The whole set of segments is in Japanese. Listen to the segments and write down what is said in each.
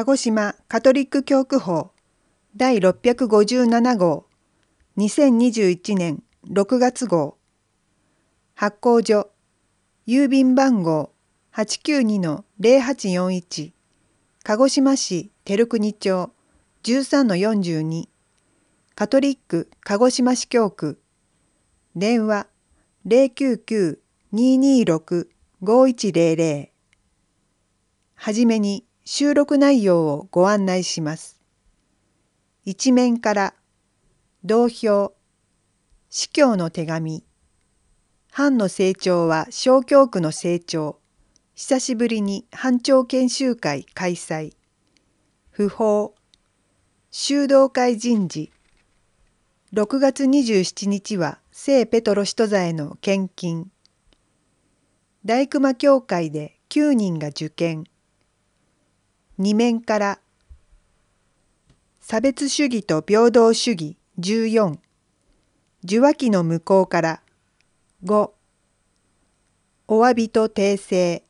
鹿児島カトリック教区法第657号2021年6月号発行所郵便番号892-0841鹿児島市照国町13-42カトリック鹿児島市教区電話099-226-5100はじめに収録内容をご案内します。一面から同票司教の手紙藩の成長は小教区の成長久しぶりに藩長研修会開催不法修道会人事6月27日は聖ペトロ使徒座への献金大熊教会で9人が受験二面から。差別主義と平等主義。14受話器の向こうから。5お詫びと訂正。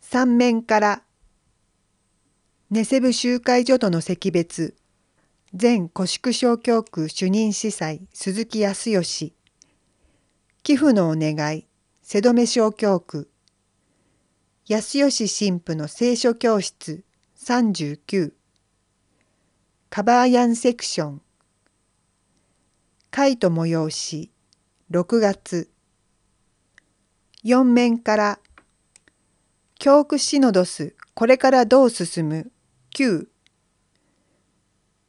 三面から。ネセブ集会所との惜別。前古宿小教区主任司祭鈴木康義。寄付のお願い。瀬戸目小教区。安吉神父の聖書教室39カバーヤンセクション。会と催し。6月。4面から。教区シノドス。これからどう進む。9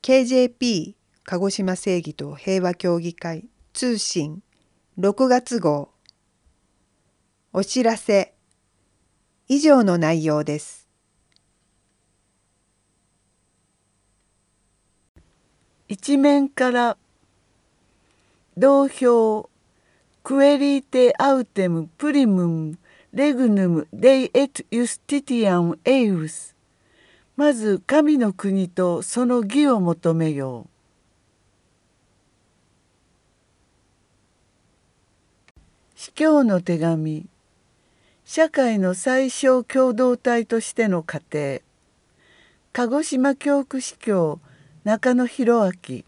KJP 鹿児島正義と平和協議会。通信。6月号。お知らせ。以上の内容です。一面から同票クエリーテアウテムプリムムレグヌムデイエトユスティティアンエイウス。まず神の国とその義を求めよう。司教の手紙。社会の最小共同体としての過程鹿児島教区司教中野博明。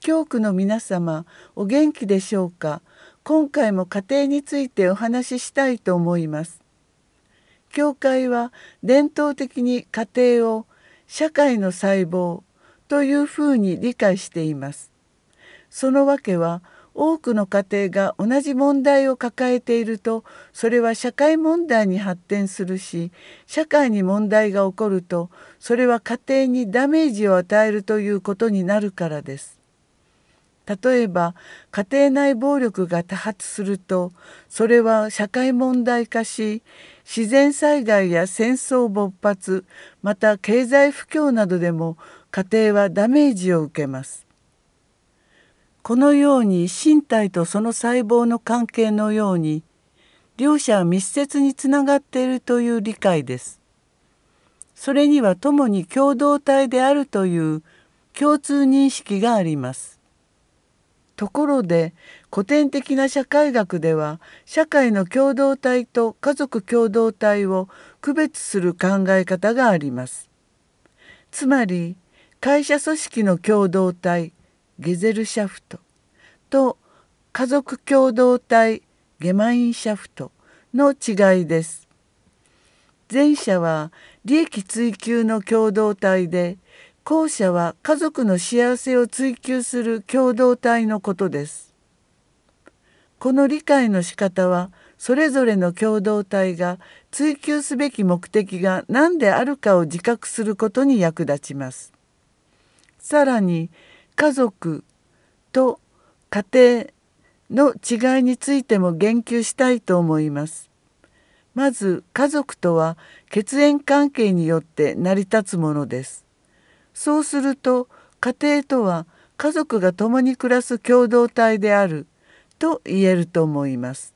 教区の皆様お元気でしょうか？今回も家庭についてお話ししたいと思います。教会は伝統的に家庭を社会の細胞というふうに理解しています。そのわけは多くの家庭が同じ問題を抱えているとそれは社会問題に発展するし社会に問題が起こるとそれは家庭にダメージを与えるということになるからです。例えば家庭内暴力が多発するとそれは社会問題化し自然災害や戦争勃発また経済不況などでも家庭はダメージを受けます。このように身体とその細胞の関係のように両者は密接につながっているという理解です。それには共に共同体であるという共通認識があります。ところで古典的な社会学では社会の共同体と家族共同体を区別する考え方があります。つまり会社組織の共同体ゲゼルシャフトと家族共同体ゲマインシャフトの違いです。前者は利益追求の共同体で後者は家族の幸せを追求する共同体のことです。この理解の仕方はそれぞれの共同体が追求すべき目的が何であるかを自覚することに役立ちます。さらに家族と家庭の違いについても言及したいと思います。まず家族とは血縁関係によって成り立つものです。そうすると家庭とは家族が共に暮らす共同体であると言えると思います。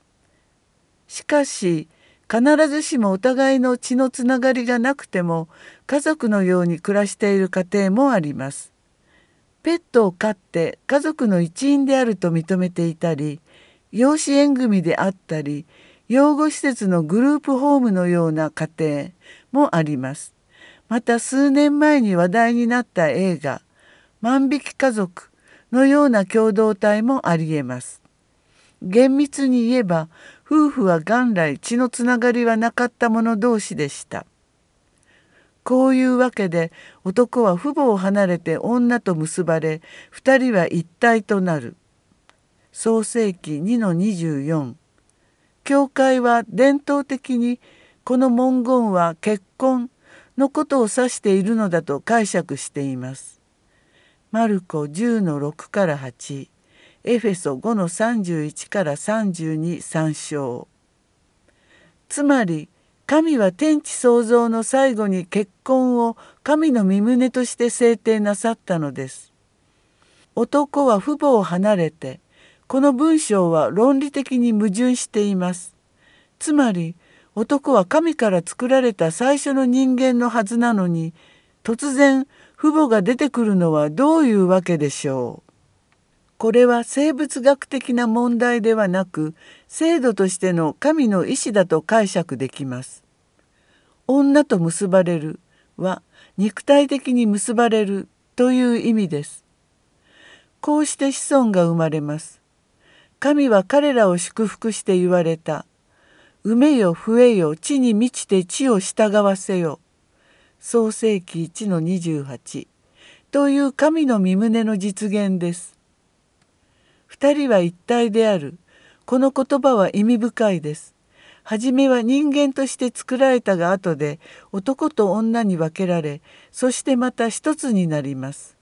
しかし必ずしもお互いの血のつながりがなくても家族のように暮らしている家庭もあります。ペットを飼って家族の一員であると認めていたり養子縁組であったり養護施設のグループホームのような家庭もあります。また数年前に話題になった映画「万引き家族」のような共同体もありえます。厳密に言えば夫婦は元来血のつながりはなかった者同士でした。こういうわけで男は父母を離れて女と結ばれ2人は一体となる。創世紀2-24教会は伝統的にこの文言は結婚のことを指しているのだと解釈しています。マルコ10-6から8エフェソ5-31から32参照つまり神は天地創造の最後に結婚を神の身旨として制定なさったのです。男は父母を離れてこの文章は論理的に矛盾しています。つまり男は神から作られた最初の人間のはずなのに突然父母が出てくるのはどういうわけでしょう？これは生物学的な問題ではなく制度としての神の意志だと解釈できます。女と結ばれるは肉体的に結ばれるという意味です。こうして子孫が生まれます。神は彼らを祝福して言われた。埋めよ増えよ地に満ちて地を従わせよ。創世紀1の28という神の身旨の実現です。二人は一体である。この言葉は意味深いです。はじめは人間として作られたが後で男と女に分けられそしてまた一つになります。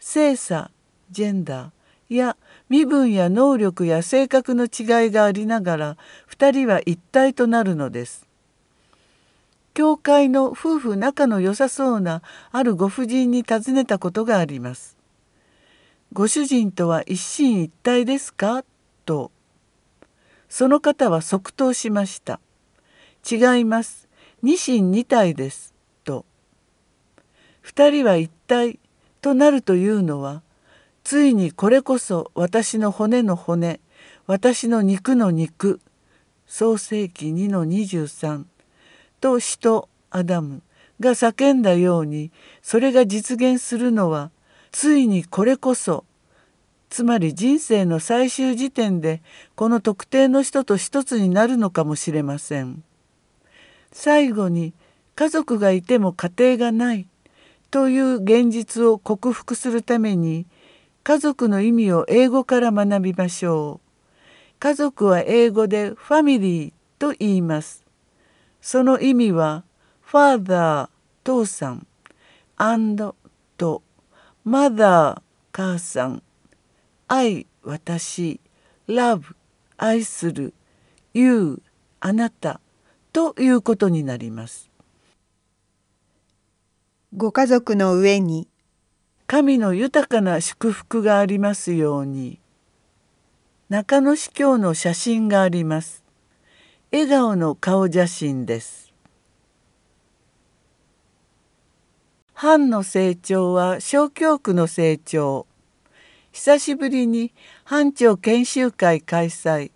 性差ジェンダーや身分や能力や性格の違いがありながら2人は一体となるのです。教会の夫婦仲の良さそうなあるご婦人に尋ねたことがあります。ご主人とは一心一体ですか？と。その方は即答しました。違います。二心二体です。と。二人は一体となるというのはついにこれこそ私の骨の骨私の肉の肉創世紀2の23と使徒アダムが叫んだようにそれが実現するのはついにこれこそつまり人生の最終時点でこの特定の人と一つになるのかもしれません。最後に家族がいても家庭がないという現実を克服するために家族の意味を英語から学びましょう。家族は英語でファミリーと言います。その意味はファーダー父さん and とマザー母さん愛私 love 愛する you あなたということになります。ご家族の上に神の豊かな祝福がありますように中野司教の写真があります笑顔の顔写真です藩の成長は小教区の成長。久しぶりに藩長研修会開催。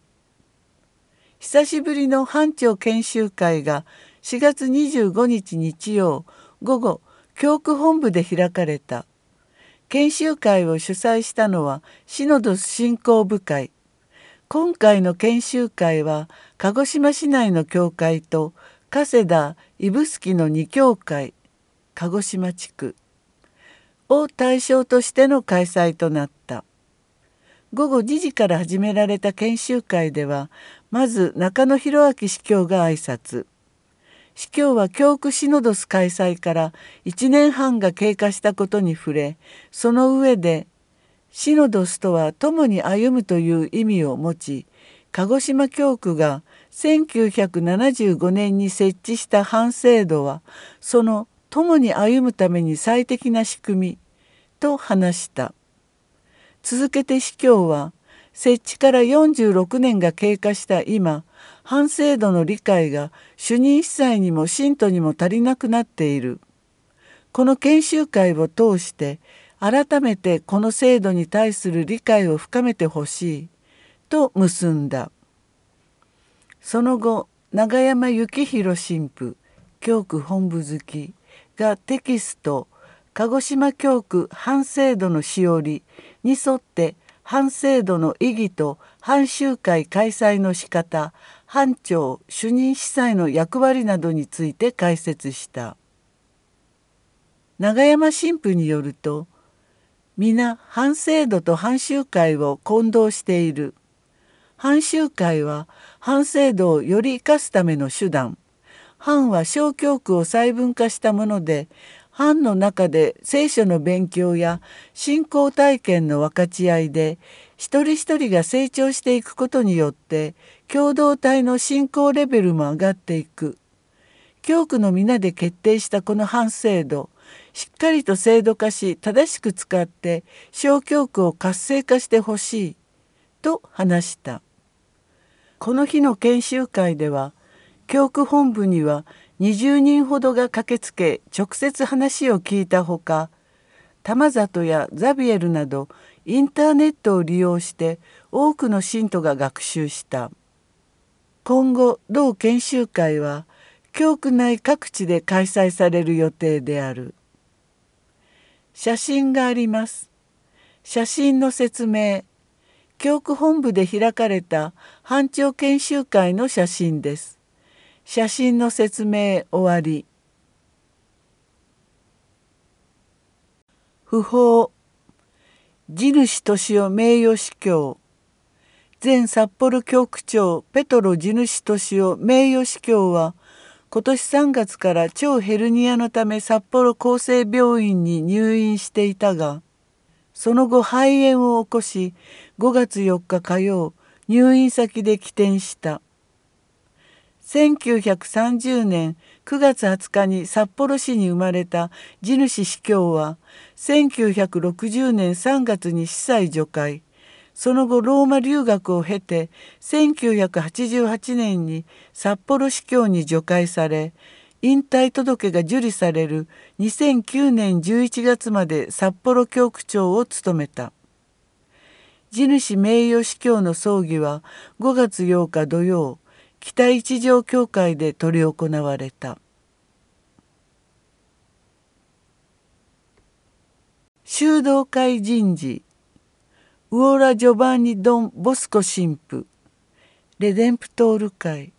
久しぶりの藩長研修会が4月25日日曜午後教区本部で開かれた。研修会を主催したのはシノドス振興部会。今回の研修会は鹿児島市内の教会と加世田指宿の2教会。鹿児島地区。を対象としての開催となった。午後2時から始められた研修会ではまず中野博明司教が挨拶。司教は教区シノドス開催から1年半が経過したことに触れその上でシノドスとは共に歩むという意味を持ち鹿児島教区が1975年に設置した反制度はその共に歩むために最適な仕組みと話した。続けて司教は設置から46年が経過した今反制度の理解が主任司祭にも信徒にも足りなくなっている。この研修会を通して改めてこの制度に対する理解を深めてほしいと結んだ。その後永山幸宏神父教区本部好きがテキスト鹿児島教区反制度のしおりに沿って反制度の意義と反集会開催の仕方班長主任司祭の役割などについて解説した。永山神父によると皆反制度と反集会を混同している。反集会は反制度をより生かすための手段。反は小教区を細分化したもので班の中で聖書の勉強や信仰体験の分かち合いで一人一人が成長していくことによって共同体の信仰レベルも上がっていく。教区の皆で決定したこの反制度しっかりと制度化し正しく使って小教区を活性化してほしいと話した。この日の研修会では教区本部には20人ほどが駆けつけ直接話を聞いたほか玉里やザビエルなどインターネットを利用して多くの信徒が学習した。今後同研修会は教区内各地で開催される予定である。写真があります。写真の説明教区本部で開かれた班長研修会の写真です。写真の説明終わり。不法。地主敏夫名誉司教前札幌教区長ペトロ地主敏夫名誉司教は今年3月から超ヘルニアのため札幌厚生病院に入院していたがその後肺炎を起こし5月4日火曜入院先で起点した。1930年9月20日に札幌市に生まれた地主司教は1960年3月に司祭除会。その後ローマ留学を経て1988年に札幌司教に除会され引退届が受理される2009年11月まで札幌教区長を務めた。地主名誉司教の葬儀は5月8日土曜。北一条教会で執り行われた。修道会人事。ウオラ・ジョバンニ・ドン・ボスコ神父。レデンプトール会。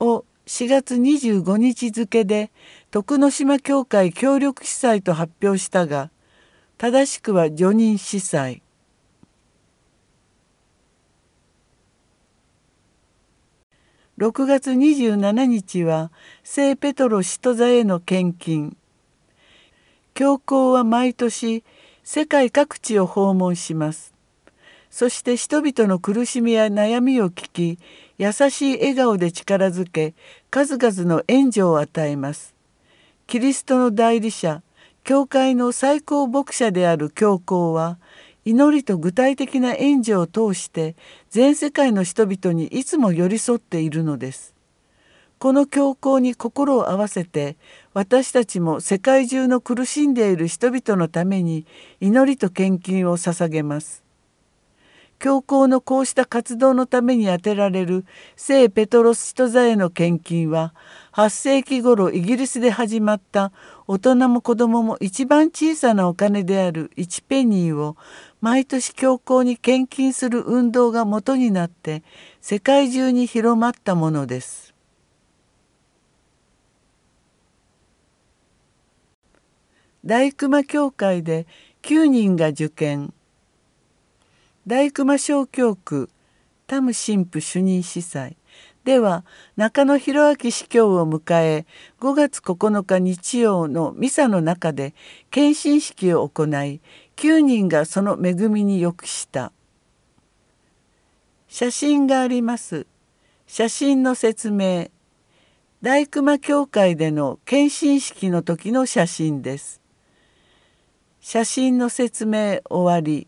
を4月25日付で徳之島教会協力司祭と発表したが正しくは叙任司祭。6月27日は聖ペトロ使徒座への献金。教皇は毎年世界各地を訪問します。そして人々の苦しみや悩みを聞き優しい笑顔で力づけ数々の援助を与えます。キリストの代理者教会の最高牧者である教皇は祈りと具体的な援助を通して全世界の人々にいつも寄り添っているのです。この教皇に心を合わせて私たちも世界中の苦しんでいる人々のために祈りと献金を捧げます。教皇のこうした活動のために充てられる聖ペトロス人座への献金は8世紀頃イギリスで始まった大人も子供も一番小さなお金である1ペニーを毎年教皇に献金する運動が元になって世界中に広まったものです。大熊教会で9人が受験大熊小教区タム神父主任司祭では中野博明司教を迎え5月9日日曜のミサの中で献身式を行い9人がその恵みによくした。写真があります。写真の説明。大熊教会での献身式の時の写真です。写真の説明終わり。